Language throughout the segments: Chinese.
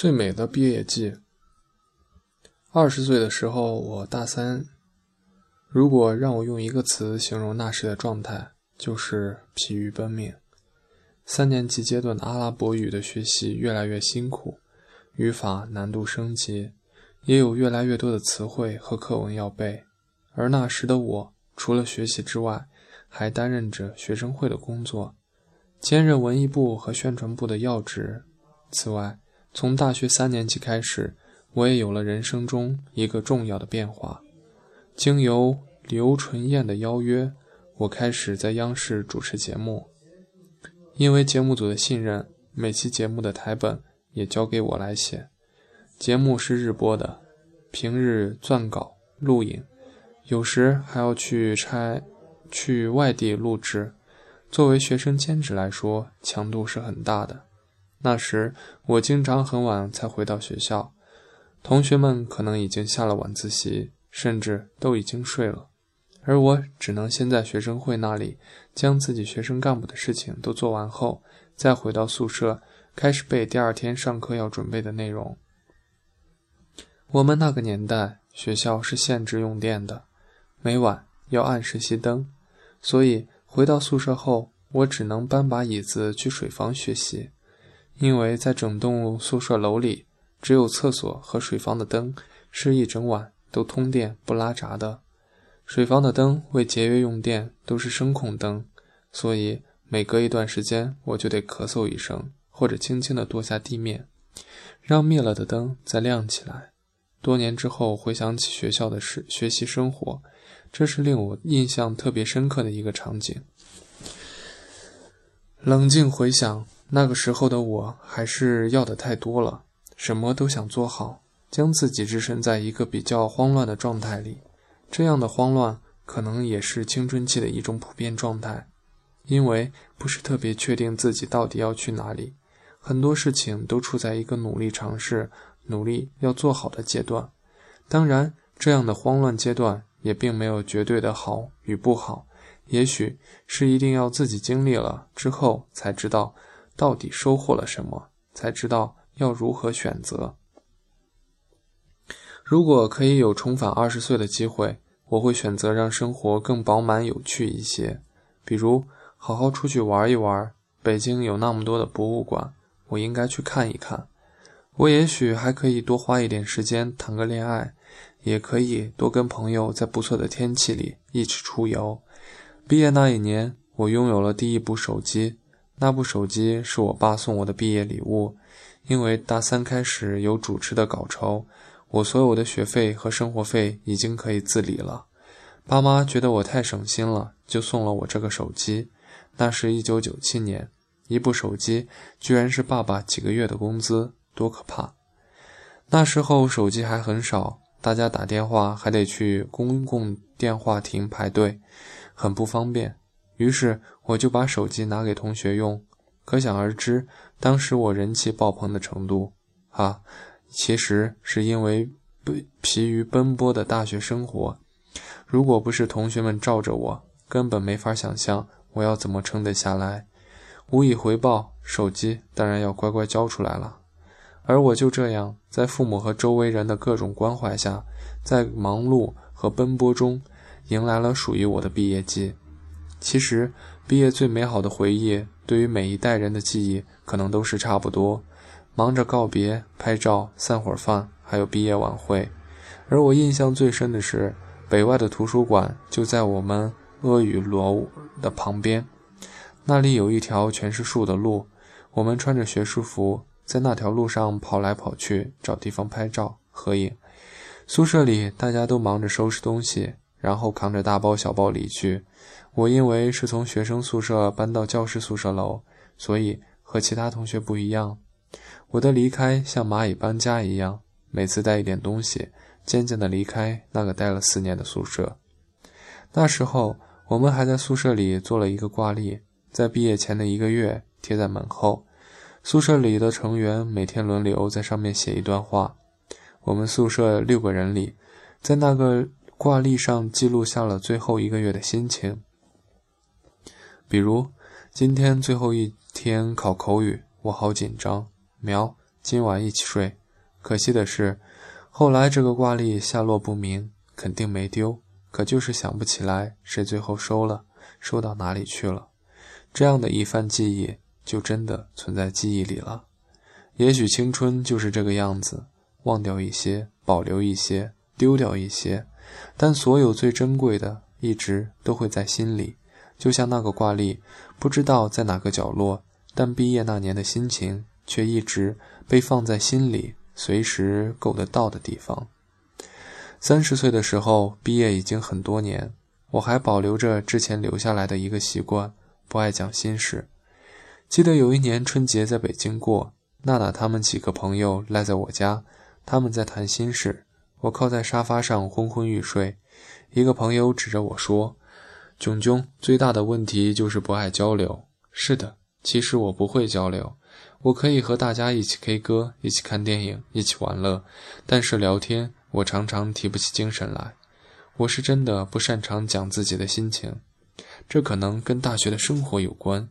最美的毕业季。二十岁的时候，我大三。如果让我用一个词形容那时的状态，就是疲于奔命。三年级阶段的阿拉伯语的学习越来越辛苦，语法难度升级，也有越来越多的词汇和课文要背。而那时的我，除了学习之外，还担任着学生会的工作，兼任文艺部和宣传部的要职。此外，从大学三年级开始，我也有了人生中一个重要的变化。经由刘纯燕的邀约，我开始在央视主持节目。因为节目组的信任，每期节目的台本也交给我来写。节目是日播的，平日撰稿、录影，有时还要去差去外地录制。作为学生兼职来说，强度是很大的。那时我经常很晚才回到学校，同学们可能已经下了晚自习，甚至都已经睡了，而我只能先在学生会那里将自己学生干部的事情都做完后，再回到宿舍开始背第二天上课要准备的内容。我们那个年代学校是限制用电的，每晚要按时熄灯，所以回到宿舍后，我只能搬把椅子去水房学习。因为在整栋宿舍楼里，只有厕所和水房的灯是一整晚都通电不拉闸的。水房的灯为节约用电，都是声控灯，所以每隔一段时间我就得咳嗽一声，或者轻轻地跺下地面，让灭了的灯再亮起来。多年之后回想起学校的事、学习生活，这是令我印象特别深刻的一个场景。冷静回想。那个时候的我还是要的太多了，什么都想做好，将自己置身在一个比较慌乱的状态里。这样的慌乱可能也是青春期的一种普遍状态，因为不是特别确定自己到底要去哪里，很多事情都处在一个努力尝试、努力要做好的阶段。当然，这样的慌乱阶段也并没有绝对的好与不好，也许是一定要自己经历了之后才知道。到底收获了什么，才知道要如何选择。如果可以有重返二十岁的机会，我会选择让生活更饱满有趣一些，比如好好出去玩一玩。北京有那么多的博物馆，我应该去看一看。我也许还可以多花一点时间谈个恋爱，也可以多跟朋友在不错的天气里一起出游。毕业那一年，我拥有了第一部手机。那部手机是我爸送我的毕业礼物，因为大三开始有主持的稿酬，我所有的学费和生活费已经可以自理了。爸妈觉得我太省心了，就送了我这个手机。那是一九九七年，一部手机居然是爸爸几个月的工资，多可怕！那时候手机还很少，大家打电话还得去公共电话亭排队，很不方便。于是我就把手机拿给同学用，可想而知，当时我人气爆棚的程度。啊，其实是因为疲疲于奔波的大学生活，如果不是同学们罩着我，根本没法想象我要怎么撑得下来。无以回报，手机当然要乖乖交出来了。而我就这样，在父母和周围人的各种关怀下，在忙碌和奔波中，迎来了属于我的毕业季。其实，毕业最美好的回忆，对于每一代人的记忆，可能都是差不多：忙着告别、拍照、散会儿饭，还有毕业晚会。而我印象最深的是，北外的图书馆就在我们阿语楼的旁边，那里有一条全是树的路，我们穿着学术服，在那条路上跑来跑去，找地方拍照合影。宿舍里大家都忙着收拾东西，然后扛着大包小包离去。我因为是从学生宿舍搬到教师宿舍楼，所以和其他同学不一样。我的离开像蚂蚁搬家一样，每次带一点东西，渐渐地离开那个待了四年的宿舍。那时候，我们还在宿舍里做了一个挂历，在毕业前的一个月贴在门后。宿舍里的成员每天轮流在上面写一段话。我们宿舍六个人里，在那个挂历上记录下了最后一个月的心情。比如，今天最后一天考口语，我好紧张。苗，今晚一起睡。可惜的是，后来这个挂历下落不明，肯定没丢，可就是想不起来谁最后收了，收到哪里去了。这样的一番记忆，就真的存在记忆里了。也许青春就是这个样子，忘掉一些，保留一些，丢掉一些，但所有最珍贵的，一直都会在心里。就像那个挂历，不知道在哪个角落，但毕业那年的心情却一直被放在心里，随时够得到的地方。三十岁的时候，毕业已经很多年，我还保留着之前留下来的一个习惯，不爱讲心事。记得有一年春节在北京过。娜娜他们几个朋友赖在我家，他们在谈心事。我靠在沙发上昏昏欲睡。一个朋友指着我说：“炯炯最大的问题就是不爱交流。”是的，其实我不会交流。我可以和大家一起 K 歌，一起看电影，一起玩乐，但是聊天我常常提不起精神来。我是真的不擅长讲自己的心情，这可能跟大学的生活有关。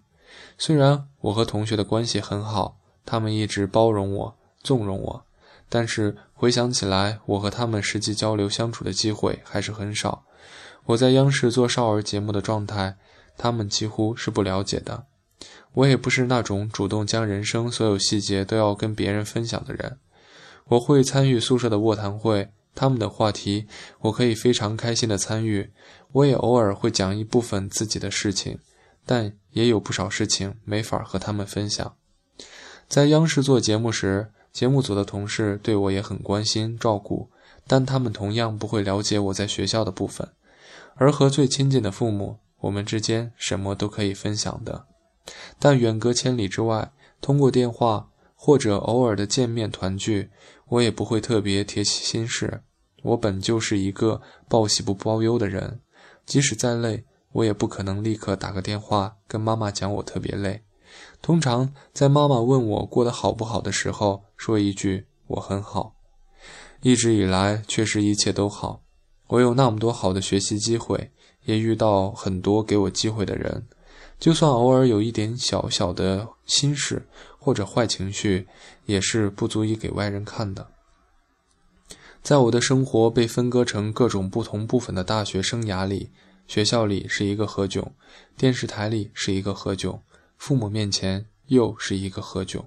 虽然我和同学的关系很好。他们一直包容我、纵容我，但是回想起来，我和他们实际交流相处的机会还是很少。我在央视做少儿节目的状态，他们几乎是不了解的。我也不是那种主动将人生所有细节都要跟别人分享的人。我会参与宿舍的卧谈会，他们的话题我可以非常开心的参与。我也偶尔会讲一部分自己的事情，但也有不少事情没法和他们分享。在央视做节目时，节目组的同事对我也很关心照顾，但他们同样不会了解我在学校的部分。而和最亲近的父母，我们之间什么都可以分享的。但远隔千里之外，通过电话或者偶尔的见面团聚，我也不会特别提起心事。我本就是一个报喜不报忧的人，即使再累，我也不可能立刻打个电话跟妈妈讲我特别累。通常在妈妈问我过得好不好的时候，说一句“我很好”。一直以来，确实一切都好。我有那么多好的学习机会，也遇到很多给我机会的人。就算偶尔有一点小小的心事或者坏情绪，也是不足以给外人看的。在我的生活被分割成各种不同部分的大学生涯里，学校里是一个何炅，电视台里是一个何炅。父母面前又是一个何炅。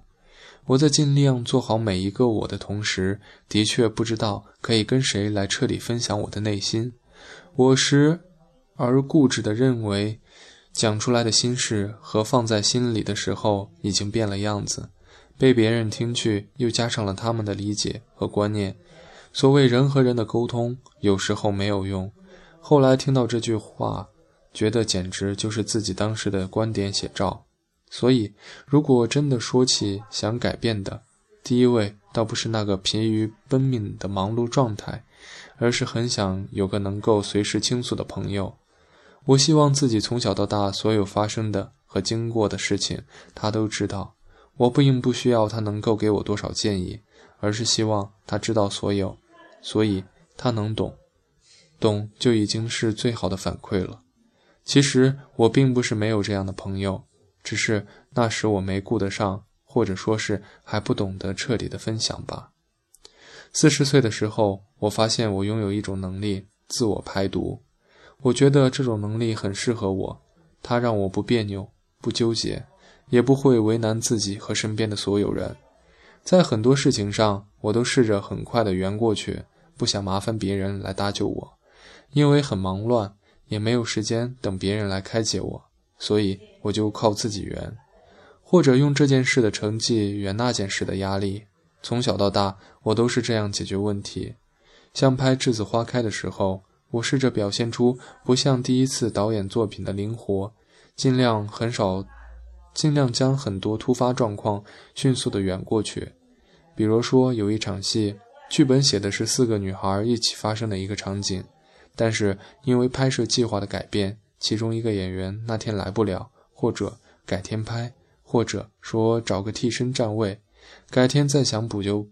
我在尽量做好每一个我的同时，的确不知道可以跟谁来彻底分享我的内心。我时而固执地认为，讲出来的心事和放在心里的时候已经变了样子，被别人听去又加上了他们的理解和观念。所谓人和人的沟通，有时候没有用。后来听到这句话，觉得简直就是自己当时的观点写照。所以，如果真的说起想改变的，第一位倒不是那个疲于奔命的忙碌状态，而是很想有个能够随时倾诉的朋友。我希望自己从小到大所有发生的和经过的事情，他都知道。我并不需要他能够给我多少建议，而是希望他知道所有，所以他能懂，懂就已经是最好的反馈了。其实我并不是没有这样的朋友。只是那时我没顾得上，或者说是还不懂得彻底的分享吧。四十岁的时候，我发现我拥有一种能力——自我排毒。我觉得这种能力很适合我，它让我不别扭、不纠结，也不会为难自己和身边的所有人。在很多事情上，我都试着很快的圆过去，不想麻烦别人来搭救我，因为很忙乱，也没有时间等别人来开解我。所以我就靠自己圆，或者用这件事的成绩圆那件事的压力。从小到大，我都是这样解决问题。像拍《栀子花开》的时候，我试着表现出不像第一次导演作品的灵活，尽量很少，尽量将很多突发状况迅速的圆过去。比如说，有一场戏，剧本写的是四个女孩一起发生的一个场景，但是因为拍摄计划的改变。其中一个演员那天来不了，或者改天拍，或者说找个替身站位，改天再想补就，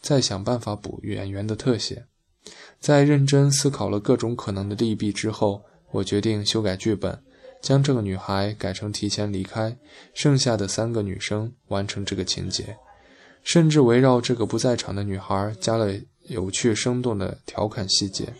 再想办法补演员的特写。在认真思考了各种可能的利弊之后，我决定修改剧本，将这个女孩改成提前离开，剩下的三个女生完成这个情节。甚至围绕这个不在场的女孩加了有趣生动的调侃细节。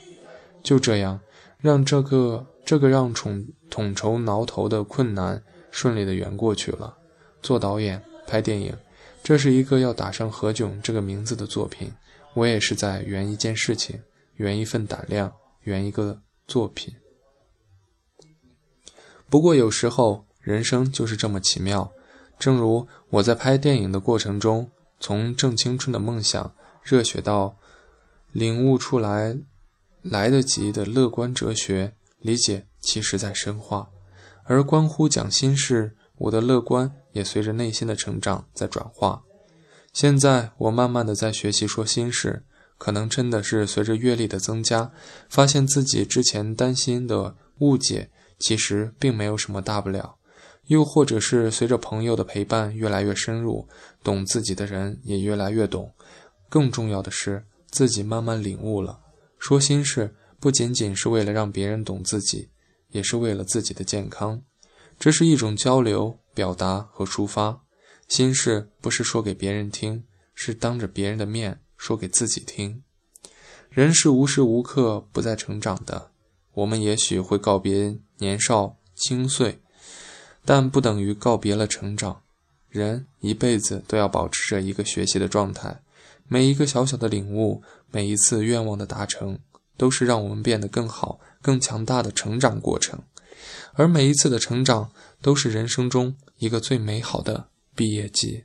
就这样，让这个这个让统统筹挠头的困难顺利的圆过去了。做导演拍电影，这是一个要打上何炅这个名字的作品。我也是在圆一件事情，圆一份胆量，圆一个作品。不过有时候人生就是这么奇妙，正如我在拍电影的过程中，从正青春的梦想热血到领悟出来。来得及的乐观哲学理解，其实在深化；而关乎讲心事，我的乐观也随着内心的成长在转化。现在我慢慢的在学习说心事，可能真的是随着阅历的增加，发现自己之前担心的误解，其实并没有什么大不了；又或者是随着朋友的陪伴越来越深入，懂自己的人也越来越懂。更重要的是，自己慢慢领悟了。说心事不仅仅是为了让别人懂自己，也是为了自己的健康。这是一种交流、表达和抒发。心事不是说给别人听，是当着别人的面说给自己听。人是无时无刻不在成长的。我们也许会告别年少轻岁，但不等于告别了成长。人一辈子都要保持着一个学习的状态。每一个小小的领悟，每一次愿望的达成，都是让我们变得更好、更强大的成长过程。而每一次的成长，都是人生中一个最美好的毕业季。